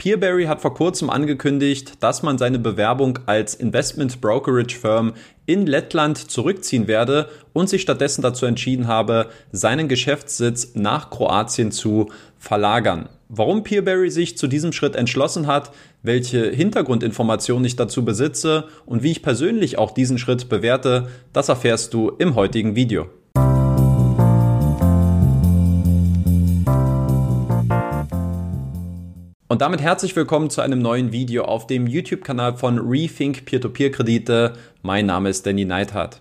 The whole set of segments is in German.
Peerberry hat vor kurzem angekündigt, dass man seine Bewerbung als Investment Brokerage Firm in Lettland zurückziehen werde und sich stattdessen dazu entschieden habe, seinen Geschäftssitz nach Kroatien zu verlagern. Warum Peerberry sich zu diesem Schritt entschlossen hat, welche Hintergrundinformationen ich dazu besitze und wie ich persönlich auch diesen Schritt bewerte, das erfährst du im heutigen Video. Und damit herzlich willkommen zu einem neuen Video auf dem YouTube-Kanal von Rethink Peer-to-Peer-Kredite. Mein Name ist Danny Neithardt.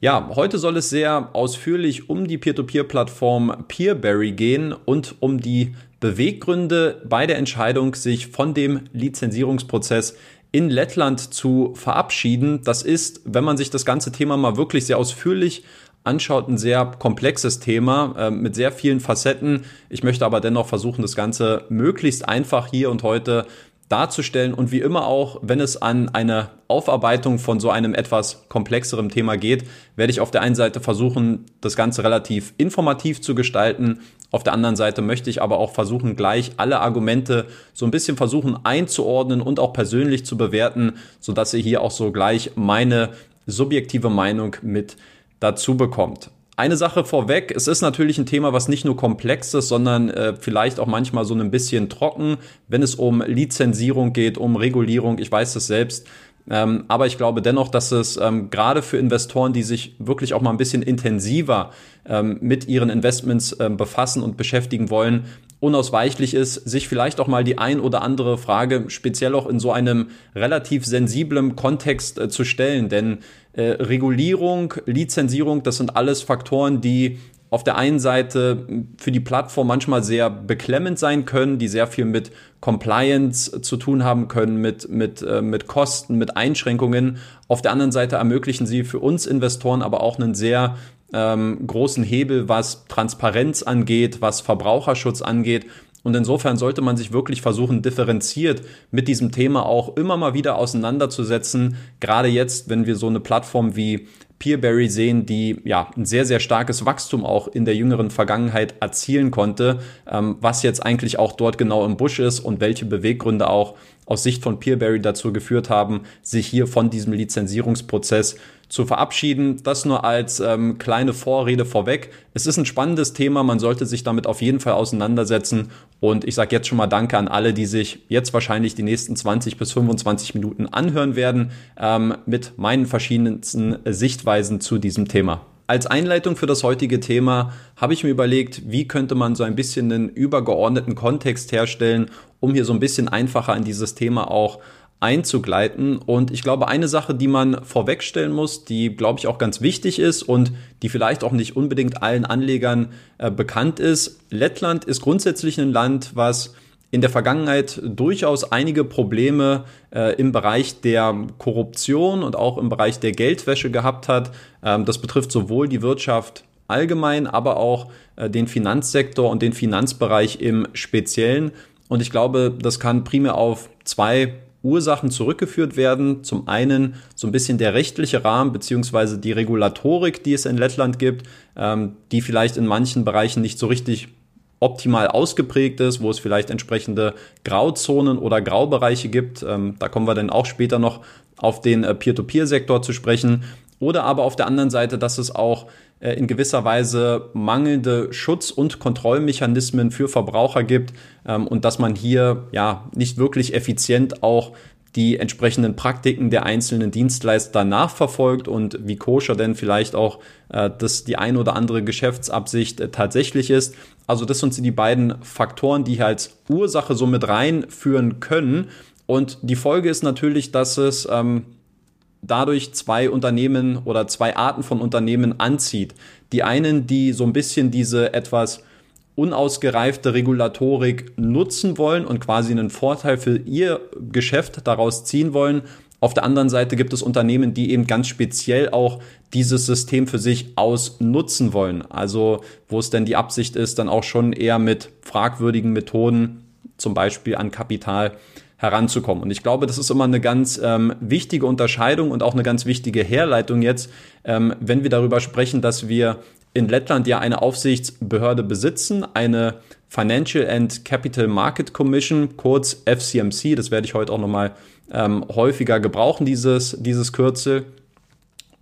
Ja, heute soll es sehr ausführlich um die Peer-to-Peer-Plattform Peerberry gehen und um die Beweggründe bei der Entscheidung, sich von dem Lizenzierungsprozess in Lettland zu verabschieden. Das ist, wenn man sich das ganze Thema mal wirklich sehr ausführlich anschaut, ein sehr komplexes Thema äh, mit sehr vielen Facetten. Ich möchte aber dennoch versuchen, das Ganze möglichst einfach hier und heute darzustellen und wie immer auch, wenn es an eine Aufarbeitung von so einem etwas komplexeren Thema geht, werde ich auf der einen Seite versuchen, das Ganze relativ informativ zu gestalten. Auf der anderen Seite möchte ich aber auch versuchen, gleich alle Argumente so ein bisschen versuchen einzuordnen und auch persönlich zu bewerten, sodass ihr hier auch so gleich meine subjektive Meinung mit dazu bekommt. Eine Sache vorweg, es ist natürlich ein Thema, was nicht nur komplex ist, sondern äh, vielleicht auch manchmal so ein bisschen trocken, wenn es um Lizenzierung geht, um Regulierung. Ich weiß das selbst. Ähm, aber ich glaube dennoch, dass es ähm, gerade für Investoren, die sich wirklich auch mal ein bisschen intensiver ähm, mit ihren Investments ähm, befassen und beschäftigen wollen, unausweichlich ist, sich vielleicht auch mal die ein oder andere Frage speziell auch in so einem relativ sensiblen Kontext äh, zu stellen. Denn äh, Regulierung, Lizenzierung, das sind alles Faktoren, die auf der einen Seite für die Plattform manchmal sehr beklemmend sein können, die sehr viel mit Compliance zu tun haben können, mit, mit, äh, mit Kosten, mit Einschränkungen. Auf der anderen Seite ermöglichen sie für uns Investoren aber auch einen sehr ähm, großen Hebel, was Transparenz angeht, was Verbraucherschutz angeht. Und insofern sollte man sich wirklich versuchen, differenziert mit diesem Thema auch immer mal wieder auseinanderzusetzen. Gerade jetzt, wenn wir so eine Plattform wie Peerberry sehen, die ja ein sehr, sehr starkes Wachstum auch in der jüngeren Vergangenheit erzielen konnte, ähm, was jetzt eigentlich auch dort genau im Busch ist und welche Beweggründe auch aus Sicht von Peerberry dazu geführt haben, sich hier von diesem Lizenzierungsprozess zu verabschieden. Das nur als ähm, kleine Vorrede vorweg. Es ist ein spannendes Thema, man sollte sich damit auf jeden Fall auseinandersetzen. Und ich sage jetzt schon mal Danke an alle, die sich jetzt wahrscheinlich die nächsten 20 bis 25 Minuten anhören werden ähm, mit meinen verschiedensten Sichtweisen zu diesem Thema. Als Einleitung für das heutige Thema habe ich mir überlegt, wie könnte man so ein bisschen einen übergeordneten Kontext herstellen, um hier so ein bisschen einfacher in dieses Thema auch einzugleiten. Und ich glaube, eine Sache, die man vorwegstellen muss, die, glaube ich, auch ganz wichtig ist und die vielleicht auch nicht unbedingt allen Anlegern äh, bekannt ist. Lettland ist grundsätzlich ein Land, was in der Vergangenheit durchaus einige Probleme äh, im Bereich der Korruption und auch im Bereich der Geldwäsche gehabt hat. Ähm, das betrifft sowohl die Wirtschaft allgemein, aber auch äh, den Finanzsektor und den Finanzbereich im Speziellen. Und ich glaube, das kann primär auf zwei Ursachen zurückgeführt werden. Zum einen so ein bisschen der rechtliche Rahmen beziehungsweise die Regulatorik, die es in Lettland gibt, ähm, die vielleicht in manchen Bereichen nicht so richtig optimal ausgeprägt ist, wo es vielleicht entsprechende Grauzonen oder Graubereiche gibt. Ähm, da kommen wir dann auch später noch auf den äh, Peer-to-Peer-Sektor zu sprechen. Oder aber auf der anderen Seite, dass es auch äh, in gewisser Weise mangelnde Schutz- und Kontrollmechanismen für Verbraucher gibt ähm, und dass man hier ja nicht wirklich effizient auch die entsprechenden Praktiken der einzelnen Dienstleister nachverfolgt und wie koscher denn vielleicht auch äh, das die ein oder andere Geschäftsabsicht äh, tatsächlich ist. Also das sind die beiden Faktoren, die hier als Ursache so mit reinführen können. Und die Folge ist natürlich, dass es ähm, dadurch zwei Unternehmen oder zwei Arten von Unternehmen anzieht. Die einen, die so ein bisschen diese etwas unausgereifte Regulatorik nutzen wollen und quasi einen Vorteil für ihr Geschäft daraus ziehen wollen. Auf der anderen Seite gibt es Unternehmen, die eben ganz speziell auch dieses System für sich ausnutzen wollen. Also wo es denn die Absicht ist, dann auch schon eher mit fragwürdigen Methoden, zum Beispiel an Kapital, heranzukommen. Und ich glaube, das ist immer eine ganz ähm, wichtige Unterscheidung und auch eine ganz wichtige Herleitung jetzt, ähm, wenn wir darüber sprechen, dass wir in Lettland ja eine Aufsichtsbehörde besitzen, eine Financial and Capital Market Commission, kurz FCMC. Das werde ich heute auch nochmal ähm, häufiger gebrauchen, dieses, dieses Kürzel.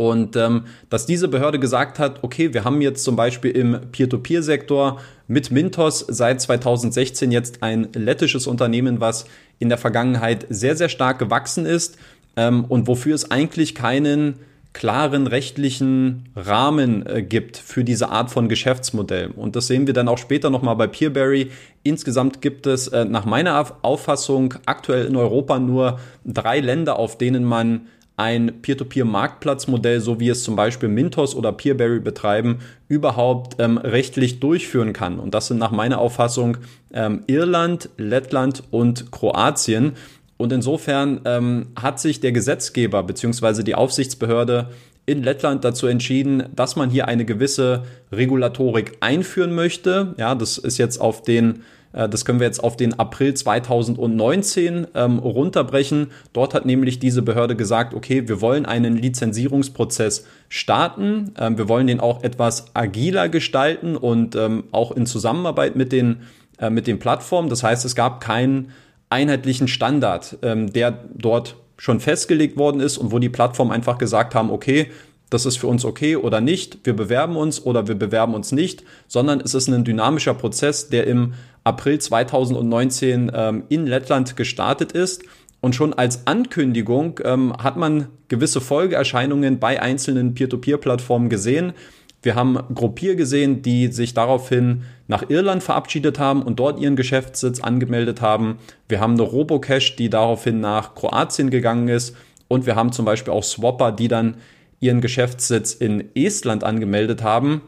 Und ähm, dass diese Behörde gesagt hat, okay, wir haben jetzt zum Beispiel im Peer-to-Peer-Sektor mit Mintos seit 2016 jetzt ein lettisches Unternehmen, was in der Vergangenheit sehr, sehr stark gewachsen ist ähm, und wofür es eigentlich keinen klaren rechtlichen Rahmen äh, gibt für diese Art von Geschäftsmodell. Und das sehen wir dann auch später nochmal bei Peerberry. Insgesamt gibt es äh, nach meiner Auffassung aktuell in Europa nur drei Länder, auf denen man ein Peer-to-Peer-Marktplatzmodell, so wie es zum Beispiel Mintos oder Peerberry betreiben, überhaupt ähm, rechtlich durchführen kann. Und das sind nach meiner Auffassung ähm, Irland, Lettland und Kroatien. Und insofern ähm, hat sich der Gesetzgeber bzw. die Aufsichtsbehörde in Lettland dazu entschieden, dass man hier eine gewisse Regulatorik einführen möchte. Ja, das ist jetzt auf den das können wir jetzt auf den April 2019 ähm, runterbrechen. Dort hat nämlich diese Behörde gesagt, okay, wir wollen einen Lizenzierungsprozess starten. Ähm, wir wollen den auch etwas agiler gestalten und ähm, auch in Zusammenarbeit mit den, äh, mit den Plattformen. Das heißt, es gab keinen einheitlichen Standard, ähm, der dort schon festgelegt worden ist und wo die Plattformen einfach gesagt haben, okay, das ist für uns okay oder nicht, wir bewerben uns oder wir bewerben uns nicht, sondern es ist ein dynamischer Prozess, der im April 2019 ähm, in Lettland gestartet ist. Und schon als Ankündigung ähm, hat man gewisse Folgeerscheinungen bei einzelnen Peer-to-Peer-Plattformen gesehen. Wir haben Gruppier gesehen, die sich daraufhin nach Irland verabschiedet haben und dort ihren Geschäftssitz angemeldet haben. Wir haben eine Robocash, die daraufhin nach Kroatien gegangen ist. Und wir haben zum Beispiel auch Swapper, die dann ihren Geschäftssitz in Estland angemeldet haben.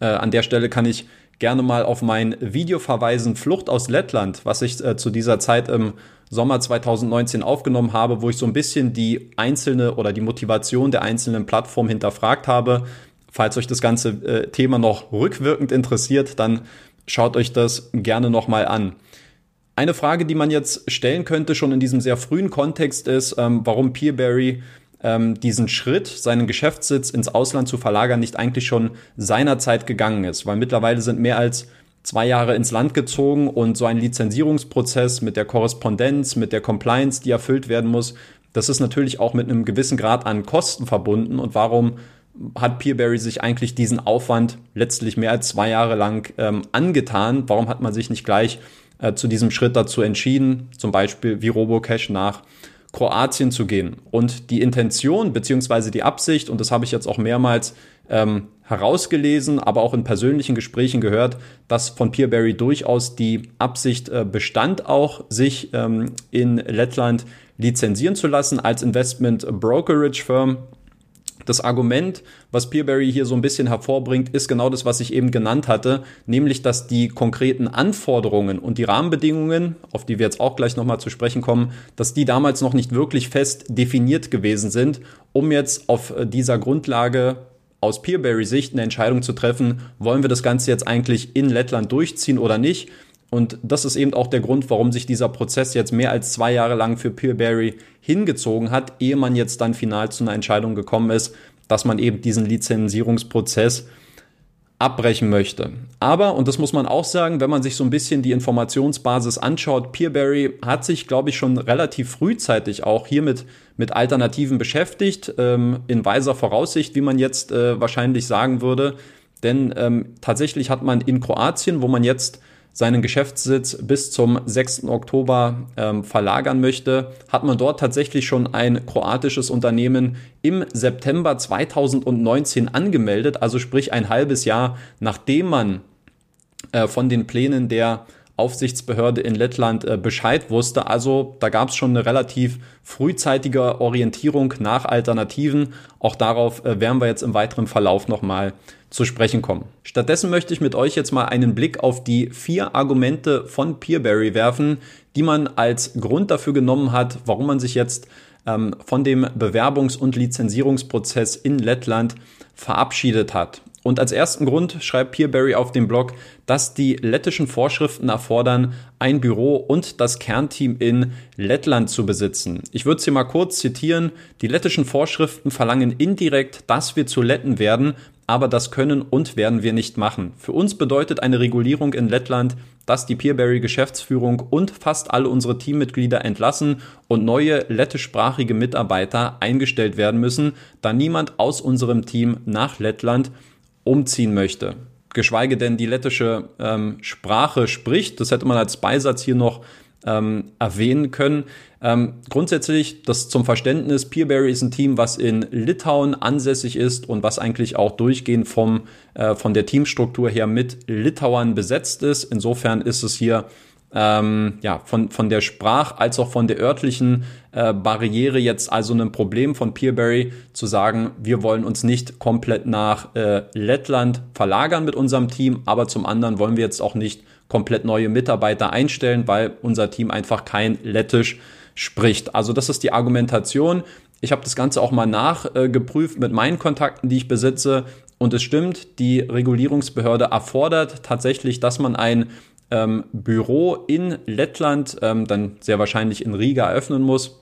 Äh, an der Stelle kann ich gerne mal auf mein Video verweisen, Flucht aus Lettland, was ich äh, zu dieser Zeit im Sommer 2019 aufgenommen habe, wo ich so ein bisschen die einzelne oder die Motivation der einzelnen Plattformen hinterfragt habe. Falls euch das ganze äh, Thema noch rückwirkend interessiert, dann schaut euch das gerne nochmal an. Eine Frage, die man jetzt stellen könnte, schon in diesem sehr frühen Kontext, ist, ähm, warum Peerberry ähm, diesen Schritt, seinen Geschäftssitz ins Ausland zu verlagern, nicht eigentlich schon seinerzeit gegangen ist. Weil mittlerweile sind mehr als zwei Jahre ins Land gezogen und so ein Lizenzierungsprozess mit der Korrespondenz, mit der Compliance, die erfüllt werden muss, das ist natürlich auch mit einem gewissen Grad an Kosten verbunden. Und warum hat Peerberry sich eigentlich diesen Aufwand letztlich mehr als zwei Jahre lang ähm, angetan? Warum hat man sich nicht gleich äh, zu diesem Schritt dazu entschieden, zum Beispiel wie Robocash nach Kroatien zu gehen. Und die Intention beziehungsweise die Absicht, und das habe ich jetzt auch mehrmals ähm, herausgelesen, aber auch in persönlichen Gesprächen gehört, dass von Peerberry durchaus die Absicht äh, bestand, auch sich ähm, in Lettland lizenzieren zu lassen als Investment Brokerage Firm. Das Argument, was Peerberry hier so ein bisschen hervorbringt, ist genau das, was ich eben genannt hatte, nämlich, dass die konkreten Anforderungen und die Rahmenbedingungen, auf die wir jetzt auch gleich nochmal zu sprechen kommen, dass die damals noch nicht wirklich fest definiert gewesen sind, um jetzt auf dieser Grundlage aus Peerberry-Sicht eine Entscheidung zu treffen, wollen wir das Ganze jetzt eigentlich in Lettland durchziehen oder nicht. Und das ist eben auch der Grund, warum sich dieser Prozess jetzt mehr als zwei Jahre lang für Peerberry hingezogen hat, ehe man jetzt dann final zu einer Entscheidung gekommen ist, dass man eben diesen Lizenzierungsprozess abbrechen möchte. Aber, und das muss man auch sagen, wenn man sich so ein bisschen die Informationsbasis anschaut, Peerberry hat sich, glaube ich, schon relativ frühzeitig auch hiermit mit Alternativen beschäftigt, ähm, in weiser Voraussicht, wie man jetzt äh, wahrscheinlich sagen würde. Denn ähm, tatsächlich hat man in Kroatien, wo man jetzt seinen Geschäftssitz bis zum 6. Oktober ähm, verlagern möchte, hat man dort tatsächlich schon ein kroatisches Unternehmen im September 2019 angemeldet, also sprich ein halbes Jahr nachdem man äh, von den Plänen der Aufsichtsbehörde in Lettland äh, Bescheid wusste. Also da gab es schon eine relativ frühzeitige Orientierung nach Alternativen. Auch darauf äh, werden wir jetzt im weiteren Verlauf nochmal zu sprechen kommen. Stattdessen möchte ich mit euch jetzt mal einen Blick auf die vier Argumente von Peerberry werfen, die man als Grund dafür genommen hat, warum man sich jetzt ähm, von dem Bewerbungs- und Lizenzierungsprozess in Lettland verabschiedet hat. Und als ersten Grund schreibt Peerberry auf dem Blog, dass die lettischen Vorschriften erfordern, ein Büro und das Kernteam in Lettland zu besitzen. Ich würde es hier mal kurz zitieren. Die lettischen Vorschriften verlangen indirekt, dass wir zu Letten werden, aber das können und werden wir nicht machen. Für uns bedeutet eine Regulierung in Lettland, dass die Peerberry-Geschäftsführung und fast alle unsere Teammitglieder entlassen und neue lettischsprachige Mitarbeiter eingestellt werden müssen, da niemand aus unserem Team nach Lettland umziehen möchte. Geschweige denn die lettische ähm, Sprache spricht. Das hätte man als Beisatz hier noch ähm, erwähnen können. Ähm, grundsätzlich, das zum Verständnis, Peerberry ist ein Team, was in Litauen ansässig ist und was eigentlich auch durchgehend vom, äh, von der Teamstruktur her mit Litauern besetzt ist. Insofern ist es hier ähm, ja, von, von der Sprach- als auch von der örtlichen äh, Barriere jetzt also ein Problem von Peerberry zu sagen, wir wollen uns nicht komplett nach äh, Lettland verlagern mit unserem Team, aber zum anderen wollen wir jetzt auch nicht komplett neue Mitarbeiter einstellen, weil unser Team einfach kein Lettisch spricht. Also das ist die Argumentation. Ich habe das Ganze auch mal nachgeprüft mit meinen Kontakten, die ich besitze. Und es stimmt, die Regulierungsbehörde erfordert tatsächlich, dass man ein ähm, Büro in Lettland, ähm, dann sehr wahrscheinlich in Riga eröffnen muss,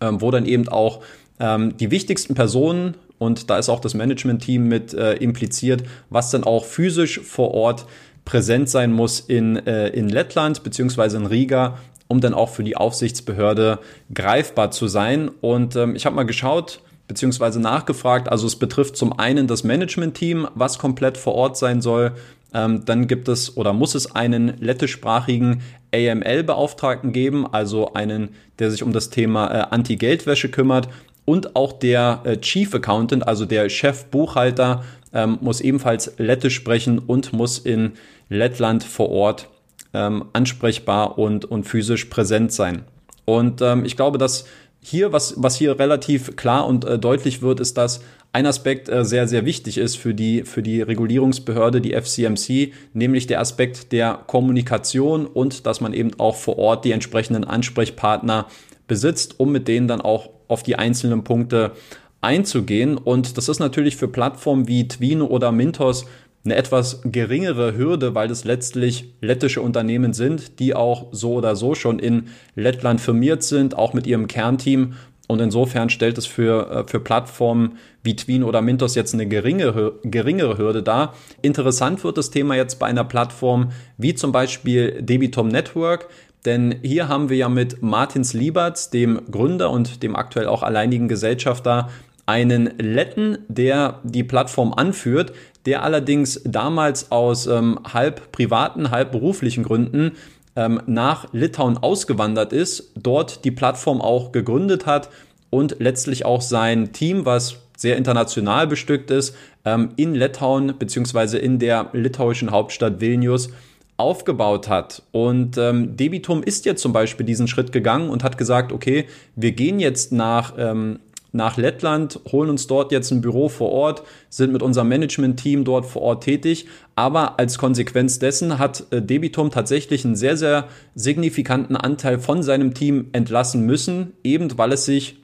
ähm, wo dann eben auch ähm, die wichtigsten Personen und da ist auch das Management-Team mit äh, impliziert, was dann auch physisch vor Ort präsent sein muss in, äh, in Lettland beziehungsweise in Riga, um dann auch für die Aufsichtsbehörde greifbar zu sein. Und ähm, ich habe mal geschaut, beziehungsweise nachgefragt. Also es betrifft zum einen das Management-Team, was komplett vor Ort sein soll. Ähm, dann gibt es oder muss es einen lettischsprachigen AML-Beauftragten geben, also einen, der sich um das Thema äh, Anti-Geldwäsche kümmert. Und auch der äh, Chief Accountant, also der Chef-Buchhalter, ähm, muss ebenfalls Lettisch sprechen und muss in Lettland vor Ort ähm, ansprechbar und, und physisch präsent sein. Und ähm, ich glaube, dass hier, was, was hier relativ klar und äh, deutlich wird, ist, dass ein Aspekt äh, sehr, sehr wichtig ist für die, für die Regulierungsbehörde, die FCMC, nämlich der Aspekt der Kommunikation und dass man eben auch vor Ort die entsprechenden Ansprechpartner besitzt, um mit denen dann auch auf die einzelnen Punkte einzugehen. Und das ist natürlich für Plattformen wie Twino oder Mintos eine etwas geringere Hürde, weil es letztlich lettische Unternehmen sind, die auch so oder so schon in Lettland firmiert sind, auch mit ihrem Kernteam. Und insofern stellt es für, äh, für Plattformen wie Tween oder Mintos jetzt eine geringere, geringere Hürde dar. Interessant wird das Thema jetzt bei einer Plattform wie zum Beispiel Debitom Network, denn hier haben wir ja mit Martins Lieberts, dem Gründer und dem aktuell auch alleinigen Gesellschafter, einen Letten, der die Plattform anführt, der allerdings damals aus ähm, halb privaten, halb beruflichen Gründen ähm, nach Litauen ausgewandert ist, dort die Plattform auch gegründet hat und letztlich auch sein Team, was sehr international bestückt ist, ähm, in Litauen beziehungsweise in der litauischen Hauptstadt Vilnius aufgebaut hat. Und ähm, Debitum ist jetzt zum Beispiel diesen Schritt gegangen und hat gesagt, okay, wir gehen jetzt nach ähm, nach Lettland, holen uns dort jetzt ein Büro vor Ort, sind mit unserem Management-Team dort vor Ort tätig. Aber als Konsequenz dessen hat äh, Debitum tatsächlich einen sehr, sehr signifikanten Anteil von seinem Team entlassen müssen, eben weil es sich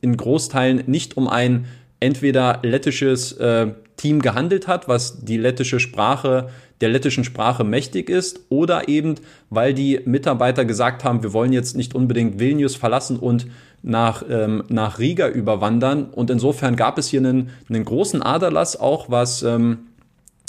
in Großteilen nicht um ein entweder lettisches äh, Team gehandelt hat, was die lettische Sprache der lettischen Sprache mächtig ist oder eben weil die Mitarbeiter gesagt haben, wir wollen jetzt nicht unbedingt Vilnius verlassen und nach, ähm, nach Riga überwandern. Und insofern gab es hier einen, einen großen Aderlass auch, was, ähm,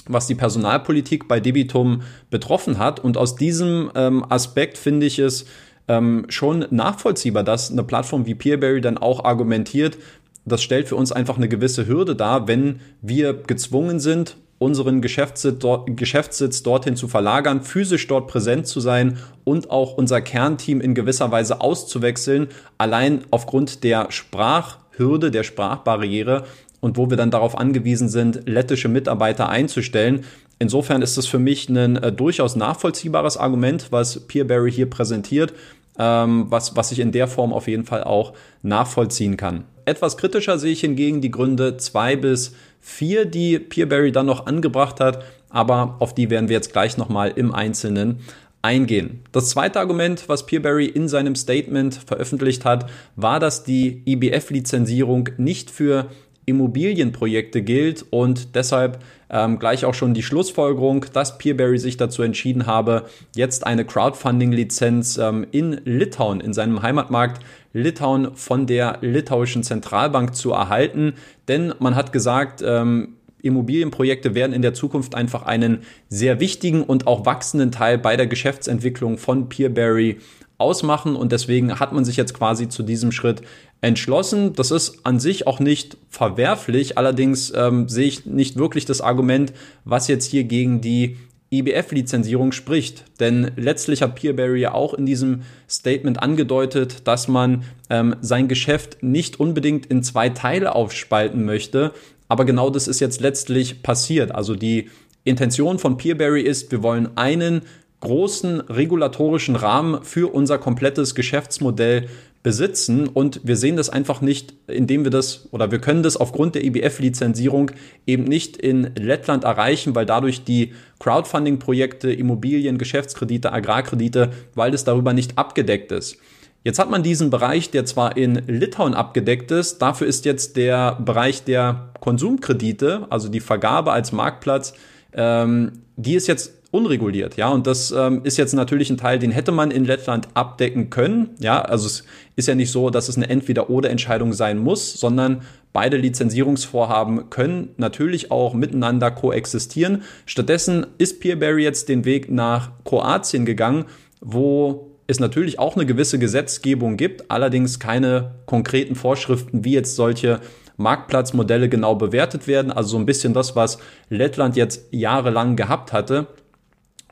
was die Personalpolitik bei Debitum betroffen hat. Und aus diesem ähm, Aspekt finde ich es ähm, schon nachvollziehbar, dass eine Plattform wie Peerberry dann auch argumentiert, das stellt für uns einfach eine gewisse Hürde dar, wenn wir gezwungen sind, unseren Geschäftssitz, dort, Geschäftssitz dorthin zu verlagern, physisch dort präsent zu sein und auch unser Kernteam in gewisser Weise auszuwechseln, allein aufgrund der Sprachhürde, der Sprachbarriere und wo wir dann darauf angewiesen sind, lettische Mitarbeiter einzustellen. Insofern ist es für mich ein äh, durchaus nachvollziehbares Argument, was Peerberry hier präsentiert, ähm, was, was ich in der Form auf jeden Fall auch nachvollziehen kann. Etwas kritischer sehe ich hingegen die Gründe zwei bis vier, die Peerberry dann noch angebracht hat, aber auf die werden wir jetzt gleich nochmal im Einzelnen eingehen. Das zweite Argument, was Peerberry in seinem Statement veröffentlicht hat, war, dass die IBF-Lizenzierung nicht für Immobilienprojekte gilt und deshalb ähm, gleich auch schon die Schlussfolgerung, dass Peerberry sich dazu entschieden habe, jetzt eine Crowdfunding-Lizenz ähm, in Litauen, in seinem Heimatmarkt Litauen von der litauischen Zentralbank zu erhalten. Denn man hat gesagt, ähm, Immobilienprojekte werden in der Zukunft einfach einen sehr wichtigen und auch wachsenden Teil bei der Geschäftsentwicklung von Peerberry ausmachen und deswegen hat man sich jetzt quasi zu diesem Schritt entschlossen. Das ist an sich auch nicht verwerflich, allerdings ähm, sehe ich nicht wirklich das Argument, was jetzt hier gegen die IBF-Lizenzierung spricht. Denn letztlich hat Peerberry ja auch in diesem Statement angedeutet, dass man ähm, sein Geschäft nicht unbedingt in zwei Teile aufspalten möchte. Aber genau das ist jetzt letztlich passiert. Also die Intention von Peerberry ist, wir wollen einen großen regulatorischen Rahmen für unser komplettes Geschäftsmodell besitzen und wir sehen das einfach nicht, indem wir das oder wir können das aufgrund der IBF-Lizenzierung eben nicht in Lettland erreichen, weil dadurch die Crowdfunding-Projekte, Immobilien, Geschäftskredite, Agrarkredite, weil das darüber nicht abgedeckt ist. Jetzt hat man diesen Bereich, der zwar in Litauen abgedeckt ist, dafür ist jetzt der Bereich der Konsumkredite, also die Vergabe als Marktplatz, ähm, die ist jetzt unreguliert, ja, und das ähm, ist jetzt natürlich ein Teil, den hätte man in Lettland abdecken können, ja, also es ist ja nicht so, dass es eine Entweder-oder-Entscheidung sein muss, sondern beide Lizenzierungsvorhaben können natürlich auch miteinander koexistieren. Stattdessen ist Peerberry jetzt den Weg nach Kroatien gegangen, wo es natürlich auch eine gewisse Gesetzgebung gibt, allerdings keine konkreten Vorschriften, wie jetzt solche Marktplatzmodelle genau bewertet werden. Also so ein bisschen das, was Lettland jetzt jahrelang gehabt hatte.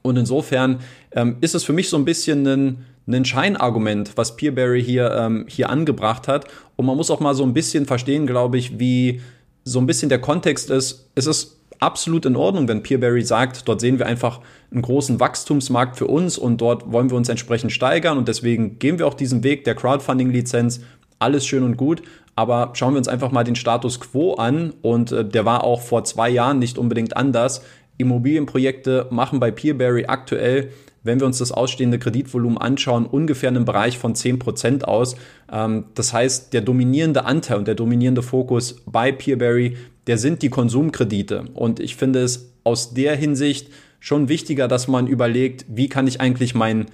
Und insofern ähm, ist es für mich so ein bisschen ein, ein Scheinargument, was Peerberry hier, ähm, hier angebracht hat. Und man muss auch mal so ein bisschen verstehen, glaube ich, wie so ein bisschen der Kontext ist. Es ist absolut in Ordnung, wenn Peerberry sagt, dort sehen wir einfach einen großen Wachstumsmarkt für uns und dort wollen wir uns entsprechend steigern und deswegen gehen wir auch diesen Weg der Crowdfunding-Lizenz. Alles schön und gut, aber schauen wir uns einfach mal den Status quo an und äh, der war auch vor zwei Jahren nicht unbedingt anders. Immobilienprojekte machen bei Peerberry aktuell, wenn wir uns das ausstehende Kreditvolumen anschauen, ungefähr einen Bereich von 10% aus. Ähm, das heißt, der dominierende Anteil und der dominierende Fokus bei Peerberry, der sind die Konsumkredite. Und ich finde es aus der Hinsicht schon wichtiger, dass man überlegt, wie kann ich eigentlich mein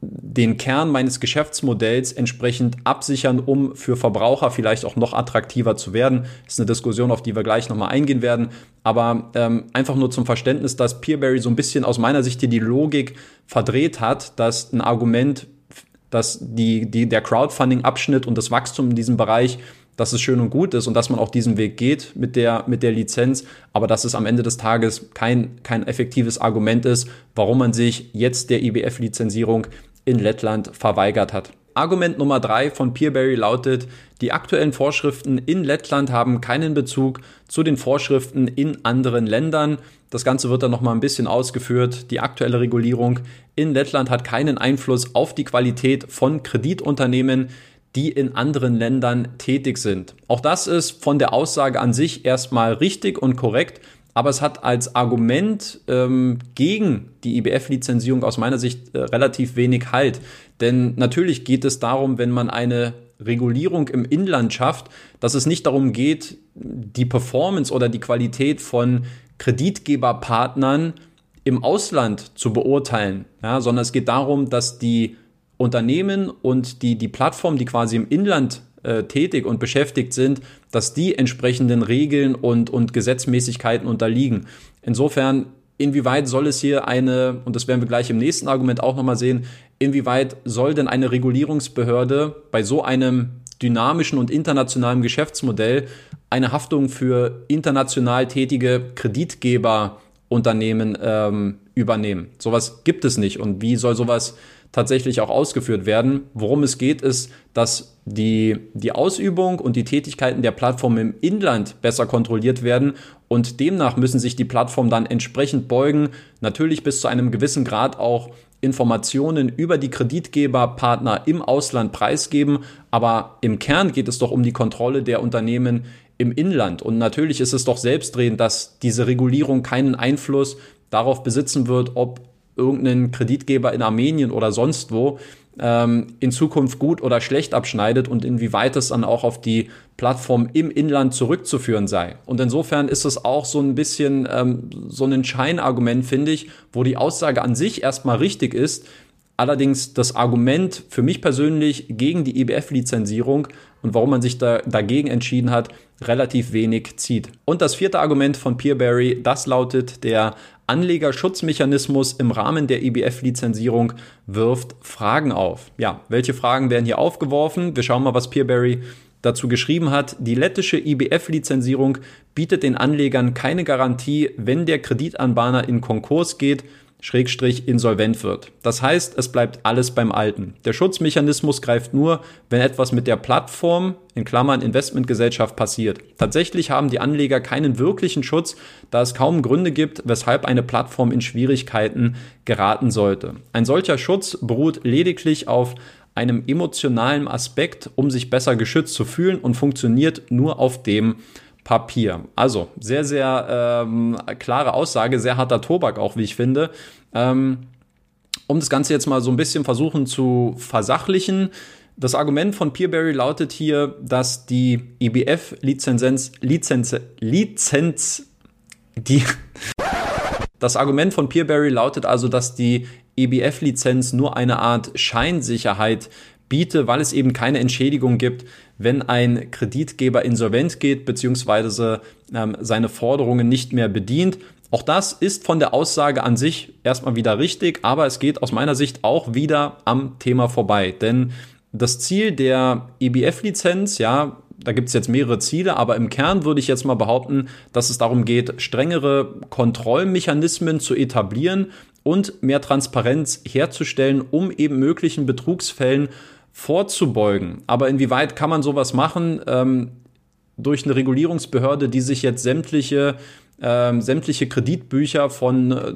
den Kern meines Geschäftsmodells entsprechend absichern, um für Verbraucher vielleicht auch noch attraktiver zu werden. Das ist eine Diskussion, auf die wir gleich nochmal eingehen werden. Aber ähm, einfach nur zum Verständnis, dass Peerberry so ein bisschen aus meiner Sicht hier die Logik verdreht hat, dass ein Argument, dass die, die, der Crowdfunding-Abschnitt und das Wachstum in diesem Bereich dass es schön und gut ist und dass man auch diesen Weg geht mit der, mit der Lizenz, aber dass es am Ende des Tages kein, kein effektives Argument ist, warum man sich jetzt der IBF-Lizenzierung in Lettland verweigert hat. Argument Nummer drei von Peerberry lautet, die aktuellen Vorschriften in Lettland haben keinen Bezug zu den Vorschriften in anderen Ländern. Das Ganze wird dann nochmal ein bisschen ausgeführt. Die aktuelle Regulierung in Lettland hat keinen Einfluss auf die Qualität von Kreditunternehmen, die in anderen Ländern tätig sind. Auch das ist von der Aussage an sich erstmal richtig und korrekt aber es hat als Argument ähm, gegen die IBF-Lizenzierung aus meiner Sicht äh, relativ wenig Halt. Denn natürlich geht es darum, wenn man eine Regulierung im Inland schafft, dass es nicht darum geht, die Performance oder die Qualität von Kreditgeberpartnern im Ausland zu beurteilen, ja, sondern es geht darum, dass die Unternehmen und die, die Plattform, die quasi im Inland äh, tätig und beschäftigt sind, dass die entsprechenden Regeln und, und Gesetzmäßigkeiten unterliegen. Insofern, inwieweit soll es hier eine, und das werden wir gleich im nächsten Argument auch nochmal sehen, inwieweit soll denn eine Regulierungsbehörde bei so einem dynamischen und internationalen Geschäftsmodell eine Haftung für international tätige Kreditgeberunternehmen ähm, übernehmen? Sowas gibt es nicht. Und wie soll sowas tatsächlich auch ausgeführt werden. Worum es geht, ist, dass die, die Ausübung und die Tätigkeiten der Plattform im Inland besser kontrolliert werden und demnach müssen sich die Plattformen dann entsprechend beugen, natürlich bis zu einem gewissen Grad auch Informationen über die Kreditgeberpartner im Ausland preisgeben, aber im Kern geht es doch um die Kontrolle der Unternehmen im Inland. Und natürlich ist es doch selbstredend, dass diese Regulierung keinen Einfluss darauf besitzen wird, ob irgendeinen Kreditgeber in Armenien oder sonst wo ähm, in Zukunft gut oder schlecht abschneidet und inwieweit es dann auch auf die Plattform im Inland zurückzuführen sei. Und insofern ist es auch so ein bisschen ähm, so ein Scheinargument, finde ich, wo die Aussage an sich erstmal richtig ist, Allerdings das Argument für mich persönlich gegen die EBF-Lizenzierung und warum man sich da dagegen entschieden hat, relativ wenig zieht. Und das vierte Argument von Peerberry, das lautet, der Anlegerschutzmechanismus im Rahmen der EBF-Lizenzierung wirft Fragen auf. Ja, welche Fragen werden hier aufgeworfen? Wir schauen mal, was Peerberry dazu geschrieben hat, die lettische IBF-Lizenzierung bietet den Anlegern keine Garantie, wenn der Kreditanbahner in Konkurs geht Schrägstrich insolvent wird. Das heißt, es bleibt alles beim Alten. Der Schutzmechanismus greift nur, wenn etwas mit der Plattform, in Klammern Investmentgesellschaft, passiert. Tatsächlich haben die Anleger keinen wirklichen Schutz, da es kaum Gründe gibt, weshalb eine Plattform in Schwierigkeiten geraten sollte. Ein solcher Schutz beruht lediglich auf einem emotionalen Aspekt, um sich besser geschützt zu fühlen und funktioniert nur auf dem Papier. Also sehr, sehr ähm, klare Aussage, sehr harter Tobak auch, wie ich finde. Ähm, um das Ganze jetzt mal so ein bisschen versuchen zu versachlichen. Das Argument von Peerberry lautet hier, dass die EBF-Lizenz, Lizenz, Lizenz, die, das Argument von Peerberry lautet also, dass die EBF-Lizenz nur eine Art Scheinsicherheit biete, weil es eben keine Entschädigung gibt, wenn ein Kreditgeber insolvent geht bzw. Ähm, seine Forderungen nicht mehr bedient. Auch das ist von der Aussage an sich erstmal wieder richtig, aber es geht aus meiner Sicht auch wieder am Thema vorbei. Denn das Ziel der EBF-Lizenz, ja, da gibt es jetzt mehrere Ziele, aber im Kern würde ich jetzt mal behaupten, dass es darum geht, strengere Kontrollmechanismen zu etablieren und mehr Transparenz herzustellen, um eben möglichen Betrugsfällen vorzubeugen. Aber inwieweit kann man sowas machen ähm, durch eine Regulierungsbehörde, die sich jetzt sämtliche ähm, sämtliche Kreditbücher von äh,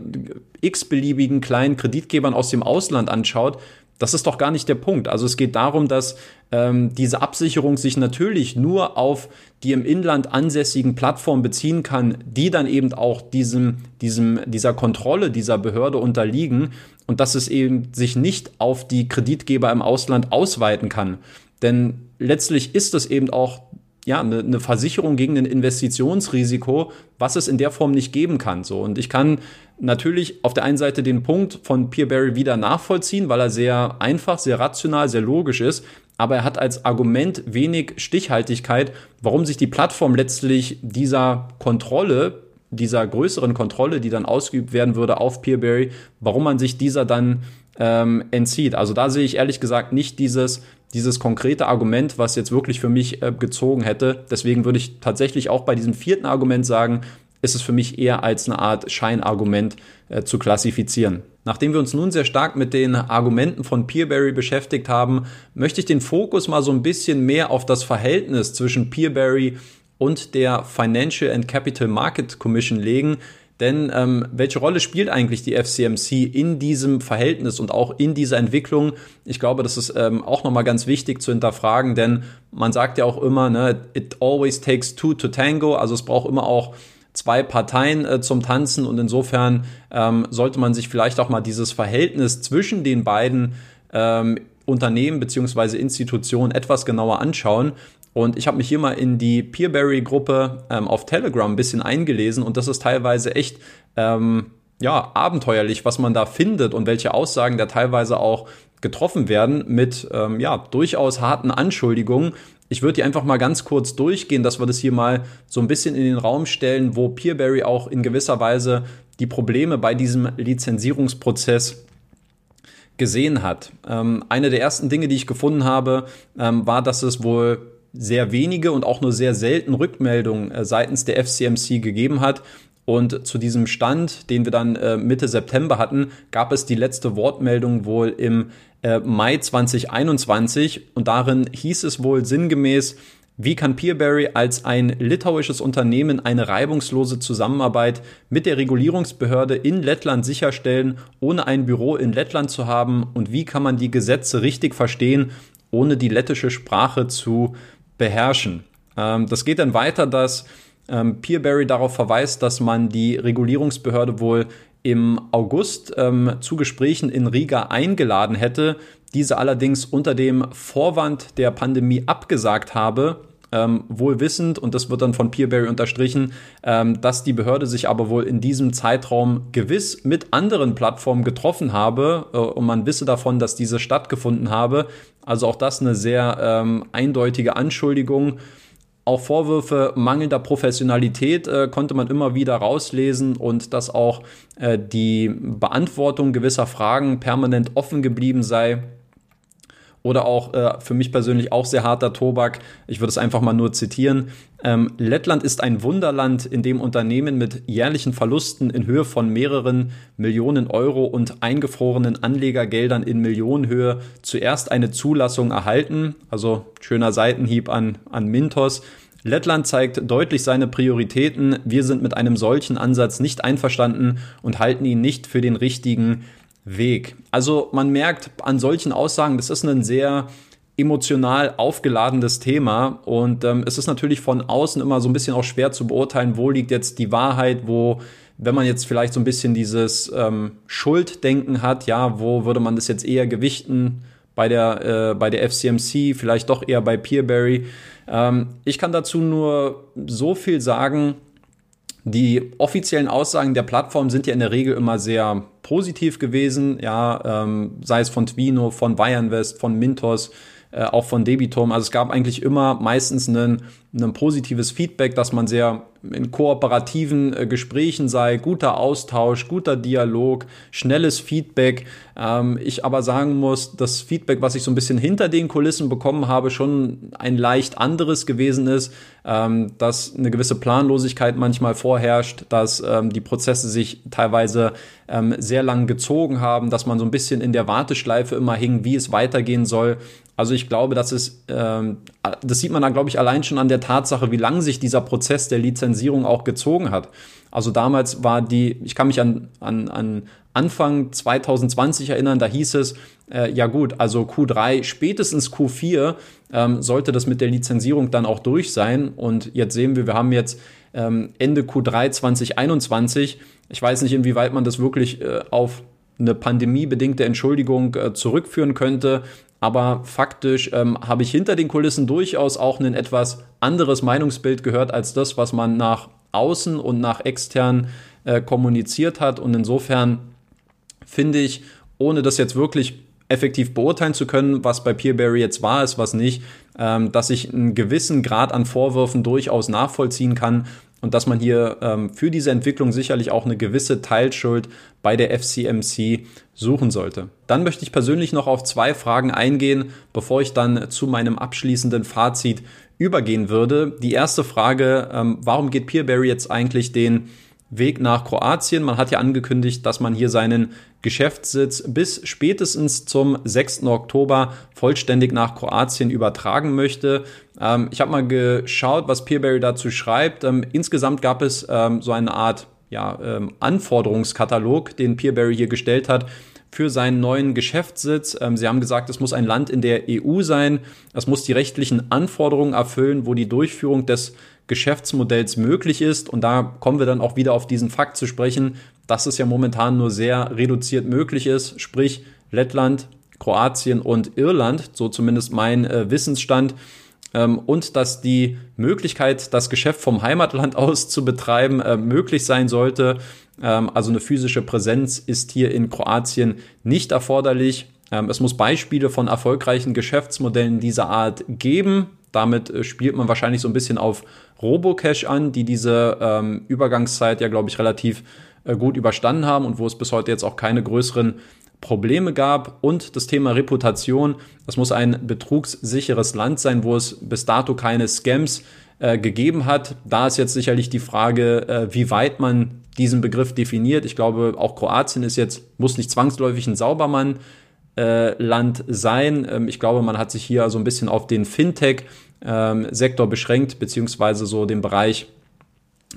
x-beliebigen kleinen Kreditgebern aus dem Ausland anschaut, das ist doch gar nicht der Punkt. Also es geht darum, dass ähm, diese Absicherung sich natürlich nur auf die im Inland ansässigen Plattformen beziehen kann, die dann eben auch diesem, diesem, dieser Kontrolle dieser Behörde unterliegen und dass es eben sich nicht auf die Kreditgeber im Ausland ausweiten kann. Denn letztlich ist es eben auch ja, eine, eine Versicherung gegen ein Investitionsrisiko, was es in der Form nicht geben kann. So. Und ich kann natürlich auf der einen Seite den Punkt von Peerberry wieder nachvollziehen, weil er sehr einfach, sehr rational, sehr logisch ist. Aber er hat als Argument wenig Stichhaltigkeit, warum sich die Plattform letztlich dieser Kontrolle, dieser größeren Kontrolle, die dann ausgeübt werden würde auf Peerberry, warum man sich dieser dann ähm, entzieht. Also da sehe ich ehrlich gesagt nicht dieses, dieses konkrete Argument, was jetzt wirklich für mich äh, gezogen hätte. Deswegen würde ich tatsächlich auch bei diesem vierten Argument sagen, ist es für mich eher als eine Art Scheinargument äh, zu klassifizieren. Nachdem wir uns nun sehr stark mit den Argumenten von Peerberry beschäftigt haben, möchte ich den Fokus mal so ein bisschen mehr auf das Verhältnis zwischen Peerberry und der Financial and Capital Market Commission legen, denn ähm, welche Rolle spielt eigentlich die FCMC in diesem Verhältnis und auch in dieser Entwicklung? Ich glaube, das ist ähm, auch nochmal ganz wichtig zu hinterfragen, denn man sagt ja auch immer, ne, it always takes two to tango, also es braucht immer auch zwei Parteien äh, zum Tanzen und insofern ähm, sollte man sich vielleicht auch mal dieses Verhältnis zwischen den beiden ähm, Unternehmen beziehungsweise Institutionen etwas genauer anschauen. Und ich habe mich hier mal in die Peerberry-Gruppe ähm, auf Telegram ein bisschen eingelesen und das ist teilweise echt ähm, ja, abenteuerlich, was man da findet und welche Aussagen da teilweise auch getroffen werden mit ähm, ja, durchaus harten Anschuldigungen. Ich würde die einfach mal ganz kurz durchgehen, dass wir das hier mal so ein bisschen in den Raum stellen, wo Peerberry auch in gewisser Weise die Probleme bei diesem Lizenzierungsprozess gesehen hat. Ähm, eine der ersten Dinge, die ich gefunden habe, ähm, war, dass es wohl sehr wenige und auch nur sehr selten Rückmeldungen äh, seitens der FCMC gegeben hat. Und zu diesem Stand, den wir dann äh, Mitte September hatten, gab es die letzte Wortmeldung wohl im äh, Mai 2021 und darin hieß es wohl sinngemäß, wie kann Peerberry als ein litauisches Unternehmen eine reibungslose Zusammenarbeit mit der Regulierungsbehörde in Lettland sicherstellen, ohne ein Büro in Lettland zu haben? Und wie kann man die Gesetze richtig verstehen, ohne die lettische Sprache zu beherrschen. Ähm, das geht dann weiter, dass ähm, Peerberry darauf verweist, dass man die Regulierungsbehörde wohl im August ähm, zu Gesprächen in Riga eingeladen hätte, diese allerdings unter dem Vorwand der Pandemie abgesagt habe ähm, wohl wissend, und das wird dann von Peerberry unterstrichen, ähm, dass die Behörde sich aber wohl in diesem Zeitraum gewiss mit anderen Plattformen getroffen habe äh, und man wisse davon, dass diese stattgefunden habe. Also auch das eine sehr ähm, eindeutige Anschuldigung. Auch Vorwürfe mangelnder Professionalität äh, konnte man immer wieder rauslesen und dass auch äh, die Beantwortung gewisser Fragen permanent offen geblieben sei. Oder auch äh, für mich persönlich auch sehr harter Tobak. Ich würde es einfach mal nur zitieren. Ähm, Lettland ist ein Wunderland, in dem Unternehmen mit jährlichen Verlusten in Höhe von mehreren Millionen Euro und eingefrorenen Anlegergeldern in Millionenhöhe zuerst eine Zulassung erhalten. Also schöner Seitenhieb an, an Mintos. Lettland zeigt deutlich seine Prioritäten. Wir sind mit einem solchen Ansatz nicht einverstanden und halten ihn nicht für den richtigen Weg. Also man merkt an solchen Aussagen, das ist ein sehr emotional aufgeladenes Thema und ähm, es ist natürlich von außen immer so ein bisschen auch schwer zu beurteilen, wo liegt jetzt die Wahrheit, wo wenn man jetzt vielleicht so ein bisschen dieses ähm, Schulddenken hat, ja, wo würde man das jetzt eher gewichten bei der, äh, bei der FCMC, vielleicht doch eher bei Peerberry. Ähm, ich kann dazu nur so viel sagen, die offiziellen Aussagen der Plattform sind ja in der Regel immer sehr positiv gewesen, ja, ähm, sei es von Twino, von Bayernwest, von Mintos, äh, auch von Debitum. Also es gab eigentlich immer meistens ein, ein positives Feedback, dass man sehr in kooperativen äh, Gesprächen sei, guter Austausch, guter Dialog, schnelles Feedback. Ähm, ich aber sagen muss, das Feedback, was ich so ein bisschen hinter den Kulissen bekommen habe, schon ein leicht anderes gewesen ist, ähm, dass eine gewisse Planlosigkeit manchmal vorherrscht, dass ähm, die Prozesse sich teilweise ähm, sehr lang gezogen haben, dass man so ein bisschen in der Warteschleife immer hing, wie es weitergehen soll. Also ich glaube, dass es, ähm, das sieht man dann, glaube ich, allein schon an der Tatsache, wie lang sich dieser Prozess der Lizenzierung auch gezogen hat. Also damals war die, ich kann mich an, an, an Anfang 2020 erinnern, da hieß es, äh, ja gut, also Q3, spätestens Q4 ähm, sollte das mit der Lizenzierung dann auch durch sein. Und jetzt sehen wir, wir haben jetzt ähm, Ende Q3 2021. Ich weiß nicht, inwieweit man das wirklich äh, auf eine pandemiebedingte Entschuldigung äh, zurückführen könnte. Aber faktisch ähm, habe ich hinter den Kulissen durchaus auch ein etwas anderes Meinungsbild gehört als das, was man nach außen und nach extern äh, kommuniziert hat. Und insofern finde ich, ohne das jetzt wirklich effektiv beurteilen zu können, was bei Peerberry jetzt wahr ist, was nicht, ähm, dass ich einen gewissen Grad an Vorwürfen durchaus nachvollziehen kann und dass man hier ähm, für diese Entwicklung sicherlich auch eine gewisse Teilschuld bei der FCMC suchen sollte. Dann möchte ich persönlich noch auf zwei Fragen eingehen, bevor ich dann zu meinem abschließenden Fazit übergehen würde. Die erste Frage, ähm, warum geht Peerberry jetzt eigentlich den Weg nach Kroatien? Man hat ja angekündigt, dass man hier seinen Geschäftssitz bis spätestens zum 6. Oktober vollständig nach Kroatien übertragen möchte. Ähm, ich habe mal geschaut, was Peerberry dazu schreibt. Ähm, insgesamt gab es ähm, so eine Art ja, ähm, Anforderungskatalog, den Peerberry hier gestellt hat für seinen neuen Geschäftssitz. Ähm, sie haben gesagt, es muss ein Land in der EU sein. Es muss die rechtlichen Anforderungen erfüllen, wo die Durchführung des Geschäftsmodells möglich ist. Und da kommen wir dann auch wieder auf diesen Fakt zu sprechen, dass es ja momentan nur sehr reduziert möglich ist. Sprich, Lettland, Kroatien und Irland, so zumindest mein äh, Wissensstand. Ähm, und dass die Möglichkeit, das Geschäft vom Heimatland aus zu betreiben, äh, möglich sein sollte. Ähm, also eine physische Präsenz ist hier in Kroatien nicht erforderlich. Ähm, es muss Beispiele von erfolgreichen Geschäftsmodellen dieser Art geben. Damit äh, spielt man wahrscheinlich so ein bisschen auf Robocash an, die diese ähm, Übergangszeit ja, glaube ich, relativ äh, gut überstanden haben und wo es bis heute jetzt auch keine größeren Probleme gab. Und das Thema Reputation. Es muss ein betrugssicheres Land sein, wo es bis dato keine Scams äh, gegeben hat. Da ist jetzt sicherlich die Frage, äh, wie weit man diesen Begriff definiert. Ich glaube, auch Kroatien ist jetzt, muss nicht zwangsläufig ein Saubermann äh, Land sein. Ähm, ich glaube, man hat sich hier so ein bisschen auf den Fintech-Sektor ähm, beschränkt, beziehungsweise so den Bereich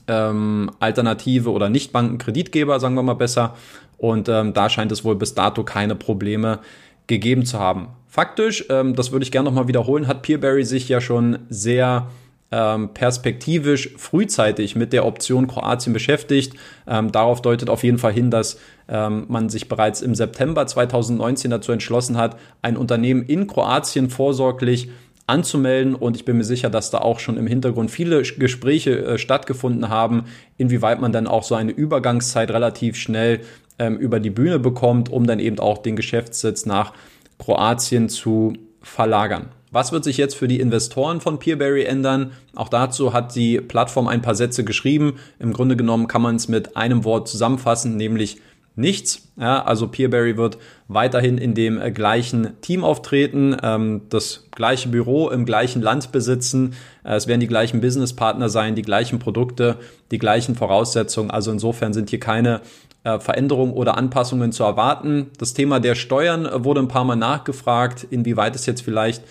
ähm, Alternative oder Nichtbankenkreditgeber, sagen wir mal besser. Und ähm, da scheint es wohl bis dato keine Probleme gegeben zu haben. Faktisch, ähm, das würde ich gerne nochmal wiederholen, hat Peerberry sich ja schon sehr ähm, perspektivisch frühzeitig mit der Option Kroatien beschäftigt. Ähm, darauf deutet auf jeden Fall hin, dass ähm, man sich bereits im September 2019 dazu entschlossen hat, ein Unternehmen in Kroatien vorsorglich anzumelden und ich bin mir sicher, dass da auch schon im Hintergrund viele Gespräche äh, stattgefunden haben, inwieweit man dann auch so eine Übergangszeit relativ schnell ähm, über die Bühne bekommt, um dann eben auch den Geschäftssitz nach Kroatien zu verlagern. Was wird sich jetzt für die Investoren von Peerberry ändern? Auch dazu hat die Plattform ein paar Sätze geschrieben. Im Grunde genommen kann man es mit einem Wort zusammenfassen, nämlich nichts. Ja, also Peerberry wird weiterhin in dem äh, gleichen Team auftreten, ähm, das gleiche Büro im gleichen Land besitzen. Äh, es werden die gleichen Businesspartner sein, die gleichen Produkte, die gleichen Voraussetzungen. Also insofern sind hier keine äh, Veränderungen oder Anpassungen zu erwarten. Das Thema der Steuern äh, wurde ein paar Mal nachgefragt, inwieweit es jetzt vielleicht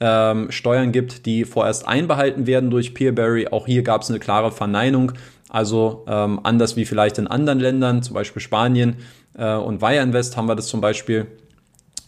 ähm, Steuern gibt, die vorerst einbehalten werden durch Peerberry. Auch hier gab es eine klare Verneinung. Also ähm, anders wie vielleicht in anderen Ländern, zum Beispiel Spanien äh, und Wire Invest haben wir das zum Beispiel,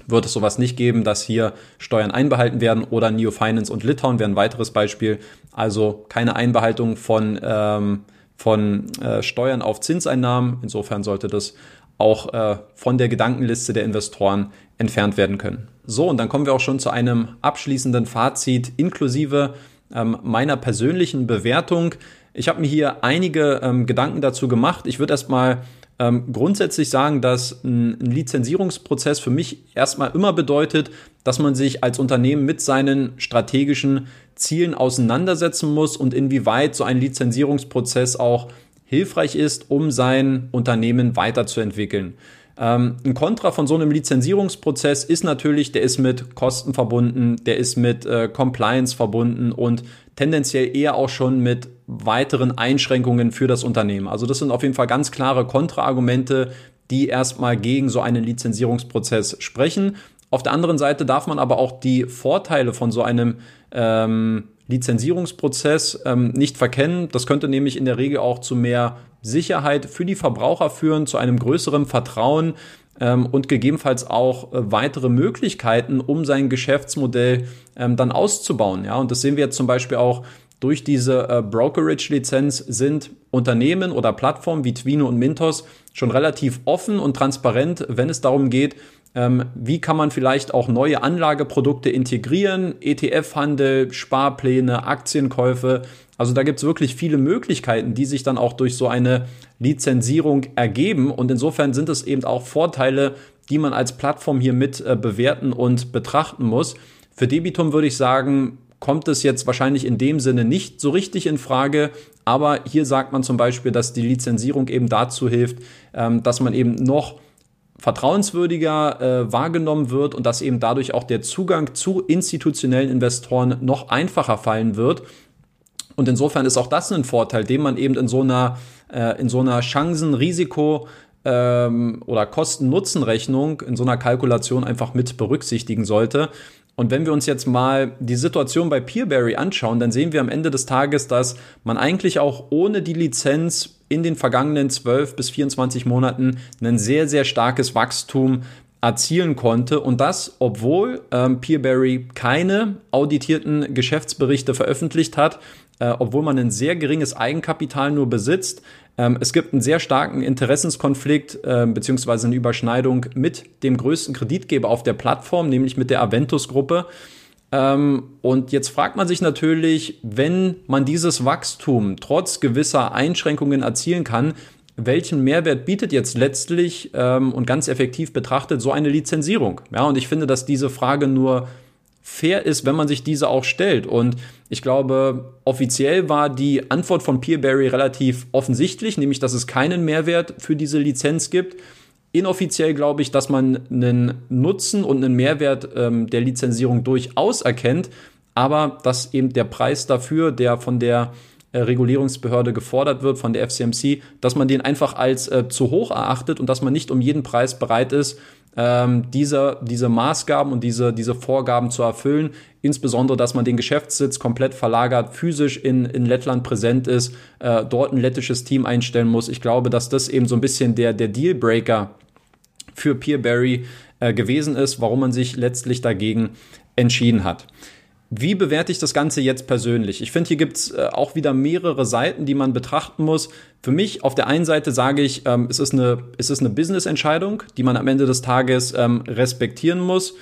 wird es sowas nicht geben, dass hier Steuern einbehalten werden oder Neo Finance und Litauen wären ein weiteres Beispiel. Also keine Einbehaltung von, ähm, von äh, Steuern auf Zinseinnahmen. Insofern sollte das auch äh, von der Gedankenliste der Investoren entfernt werden können. So, und dann kommen wir auch schon zu einem abschließenden Fazit inklusive ähm, meiner persönlichen Bewertung. Ich habe mir hier einige ähm, Gedanken dazu gemacht. Ich würde erstmal ähm, grundsätzlich sagen, dass ein, ein Lizenzierungsprozess für mich erstmal immer bedeutet, dass man sich als Unternehmen mit seinen strategischen Zielen auseinandersetzen muss und inwieweit so ein Lizenzierungsprozess auch hilfreich ist, um sein Unternehmen weiterzuentwickeln. Ähm, ein Kontra von so einem Lizenzierungsprozess ist natürlich, der ist mit Kosten verbunden, der ist mit äh, Compliance verbunden und tendenziell eher auch schon mit weiteren Einschränkungen für das Unternehmen. Also das sind auf jeden Fall ganz klare Kontraargumente, die erstmal gegen so einen Lizenzierungsprozess sprechen. Auf der anderen Seite darf man aber auch die Vorteile von so einem ähm, Lizenzierungsprozess ähm, nicht verkennen. Das könnte nämlich in der Regel auch zu mehr Sicherheit für die Verbraucher führen, zu einem größeren Vertrauen ähm, und gegebenenfalls auch äh, weitere Möglichkeiten, um sein Geschäftsmodell ähm, dann auszubauen. Ja, und das sehen wir jetzt zum Beispiel auch durch diese äh, Brokerage-Lizenz sind Unternehmen oder Plattformen wie Twino und Mintos schon relativ offen und transparent, wenn es darum geht, ähm, wie kann man vielleicht auch neue Anlageprodukte integrieren, ETF-Handel, Sparpläne, Aktienkäufe. Also da gibt es wirklich viele Möglichkeiten, die sich dann auch durch so eine Lizenzierung ergeben. Und insofern sind es eben auch Vorteile, die man als Plattform hier mit äh, bewerten und betrachten muss. Für Debitum würde ich sagen, kommt es jetzt wahrscheinlich in dem Sinne nicht so richtig in Frage. Aber hier sagt man zum Beispiel, dass die Lizenzierung eben dazu hilft, ähm, dass man eben noch vertrauenswürdiger äh, wahrgenommen wird und dass eben dadurch auch der Zugang zu institutionellen Investoren noch einfacher fallen wird. Und insofern ist auch das ein Vorteil, den man eben in so einer, äh, in so einer Chancen-Risiko- ähm, oder Kosten-Nutzen-Rechnung in so einer Kalkulation einfach mit berücksichtigen sollte. Und wenn wir uns jetzt mal die Situation bei Peerberry anschauen, dann sehen wir am Ende des Tages, dass man eigentlich auch ohne die Lizenz in den vergangenen 12 bis 24 Monaten ein sehr, sehr starkes Wachstum erzielen konnte und das, obwohl ähm, Peerberry keine auditierten Geschäftsberichte veröffentlicht hat, äh, obwohl man ein sehr geringes Eigenkapital nur besitzt. Ähm, es gibt einen sehr starken Interessenskonflikt äh, beziehungsweise eine Überschneidung mit dem größten Kreditgeber auf der Plattform, nämlich mit der Aventus-Gruppe. Ähm, und jetzt fragt man sich natürlich, wenn man dieses Wachstum trotz gewisser Einschränkungen erzielen kann, welchen Mehrwert bietet jetzt letztlich ähm, und ganz effektiv betrachtet so eine Lizenzierung? Ja, und ich finde, dass diese Frage nur fair ist, wenn man sich diese auch stellt. Und ich glaube, offiziell war die Antwort von Peerberry relativ offensichtlich, nämlich, dass es keinen Mehrwert für diese Lizenz gibt. Inoffiziell glaube ich, dass man einen Nutzen und einen Mehrwert ähm, der Lizenzierung durchaus erkennt, aber dass eben der Preis dafür, der von der äh, Regulierungsbehörde gefordert wird, von der FCMC, dass man den einfach als äh, zu hoch erachtet und dass man nicht um jeden Preis bereit ist, ähm, diese, diese Maßgaben und diese, diese Vorgaben zu erfüllen. Insbesondere, dass man den Geschäftssitz komplett verlagert, physisch in, in Lettland präsent ist, äh, dort ein lettisches Team einstellen muss. Ich glaube, dass das eben so ein bisschen der, der Dealbreaker für Peerberry äh, gewesen ist, warum man sich letztlich dagegen entschieden hat. Wie bewerte ich das Ganze jetzt persönlich? Ich finde, hier gibt's äh, auch wieder mehrere Seiten, die man betrachten muss. Für mich auf der einen Seite sage ich, ähm, es ist eine, es ist eine Business-Entscheidung, die man am Ende des Tages ähm, respektieren muss.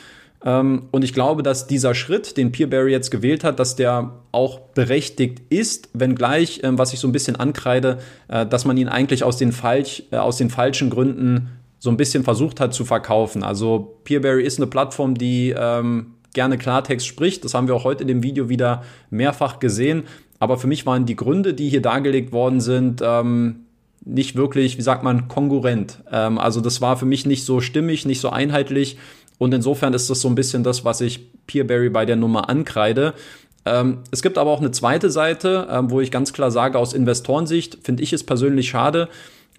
Ähm, und ich glaube, dass dieser Schritt, den Peerberry jetzt gewählt hat, dass der auch berechtigt ist, wenngleich, ähm, was ich so ein bisschen ankreide, äh, dass man ihn eigentlich aus den, falsch, äh, aus den falschen Gründen so ein bisschen versucht hat zu verkaufen. Also Peerberry ist eine Plattform, die ähm, gerne Klartext spricht. Das haben wir auch heute in dem Video wieder mehrfach gesehen. Aber für mich waren die Gründe, die hier dargelegt worden sind, ähm, nicht wirklich, wie sagt man, konkurrent. Ähm, also das war für mich nicht so stimmig, nicht so einheitlich. Und insofern ist das so ein bisschen das, was ich Peerberry bei der Nummer ankreide. Ähm, es gibt aber auch eine zweite Seite, ähm, wo ich ganz klar sage, aus Investorensicht finde ich es persönlich schade,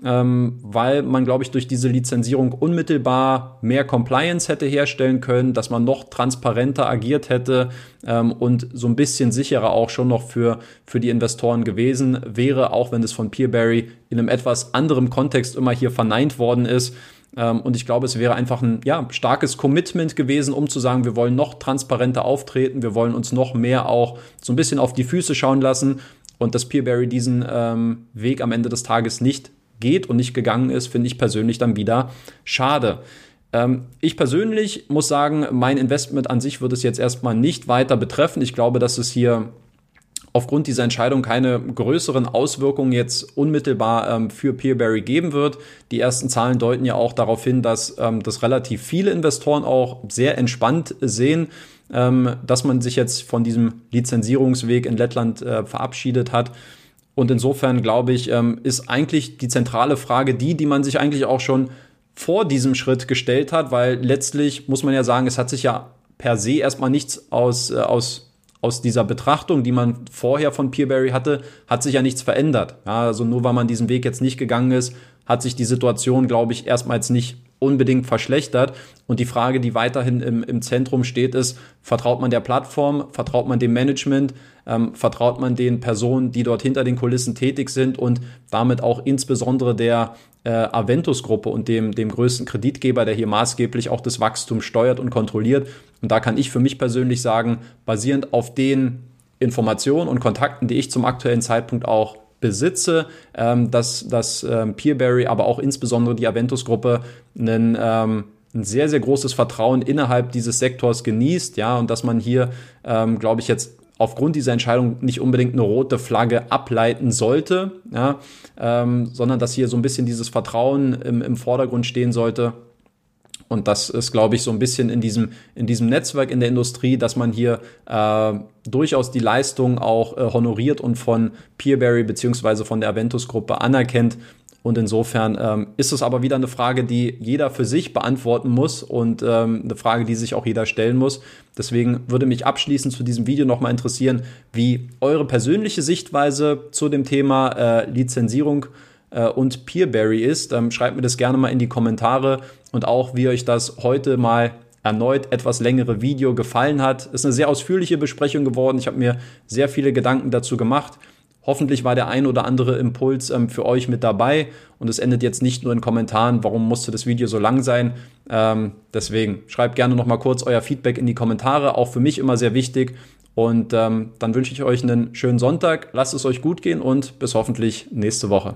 ähm, weil man, glaube ich, durch diese Lizenzierung unmittelbar mehr Compliance hätte herstellen können, dass man noch transparenter agiert hätte ähm, und so ein bisschen sicherer auch schon noch für, für die Investoren gewesen wäre, auch wenn es von Peerberry in einem etwas anderen Kontext immer hier verneint worden ist. Ähm, und ich glaube, es wäre einfach ein ja, starkes Commitment gewesen, um zu sagen, wir wollen noch transparenter auftreten, wir wollen uns noch mehr auch so ein bisschen auf die Füße schauen lassen. Und dass Peerberry diesen ähm, Weg am Ende des Tages nicht geht und nicht gegangen ist, finde ich persönlich dann wieder schade. Ähm, ich persönlich muss sagen, mein Investment an sich wird es jetzt erstmal nicht weiter betreffen. Ich glaube, dass es hier aufgrund dieser Entscheidung keine größeren Auswirkungen jetzt unmittelbar ähm, für Peerberry geben wird. Die ersten Zahlen deuten ja auch darauf hin, dass ähm, das relativ viele Investoren auch sehr entspannt sehen, ähm, dass man sich jetzt von diesem Lizenzierungsweg in Lettland äh, verabschiedet hat. Und insofern glaube ich, ähm, ist eigentlich die zentrale Frage die, die man sich eigentlich auch schon vor diesem Schritt gestellt hat, weil letztlich muss man ja sagen, es hat sich ja per se erstmal nichts aus, äh, aus aus dieser Betrachtung, die man vorher von Peerberry hatte, hat sich ja nichts verändert. Ja, also nur weil man diesen Weg jetzt nicht gegangen ist, hat sich die Situation, glaube ich, erstmals nicht unbedingt verschlechtert. Und die Frage, die weiterhin im, im Zentrum steht, ist, vertraut man der Plattform, vertraut man dem Management, ähm, vertraut man den Personen, die dort hinter den Kulissen tätig sind und damit auch insbesondere der äh, Aventus-Gruppe und dem, dem größten Kreditgeber, der hier maßgeblich auch das Wachstum steuert und kontrolliert. Und da kann ich für mich persönlich sagen, basierend auf den Informationen und Kontakten, die ich zum aktuellen Zeitpunkt auch besitze, ähm, dass, dass ähm, Peerberry, aber auch insbesondere die Aventus-Gruppe einen ähm, ein sehr, sehr großes Vertrauen innerhalb dieses Sektors genießt, ja, und dass man hier, ähm, glaube ich, jetzt aufgrund dieser Entscheidung nicht unbedingt eine rote Flagge ableiten sollte, ja, ähm, sondern dass hier so ein bisschen dieses Vertrauen im, im Vordergrund stehen sollte und das ist, glaube ich, so ein bisschen in diesem, in diesem Netzwerk in der Industrie, dass man hier äh, durchaus die Leistung auch äh, honoriert und von Peerberry beziehungsweise von der Aventus-Gruppe anerkennt. Und insofern ähm, ist es aber wieder eine Frage, die jeder für sich beantworten muss und ähm, eine Frage, die sich auch jeder stellen muss. Deswegen würde mich abschließend zu diesem Video nochmal interessieren, wie eure persönliche Sichtweise zu dem Thema äh, Lizenzierung äh, und Peerberry ist. Ähm, schreibt mir das gerne mal in die Kommentare und auch, wie euch das heute mal erneut etwas längere Video gefallen hat. Ist eine sehr ausführliche Besprechung geworden. Ich habe mir sehr viele Gedanken dazu gemacht. Hoffentlich war der ein oder andere Impuls ähm, für euch mit dabei und es endet jetzt nicht nur in Kommentaren, warum musste das Video so lang sein. Ähm, deswegen schreibt gerne noch mal kurz euer Feedback in die Kommentare, auch für mich immer sehr wichtig. Und ähm, dann wünsche ich euch einen schönen Sonntag, lasst es euch gut gehen und bis hoffentlich nächste Woche.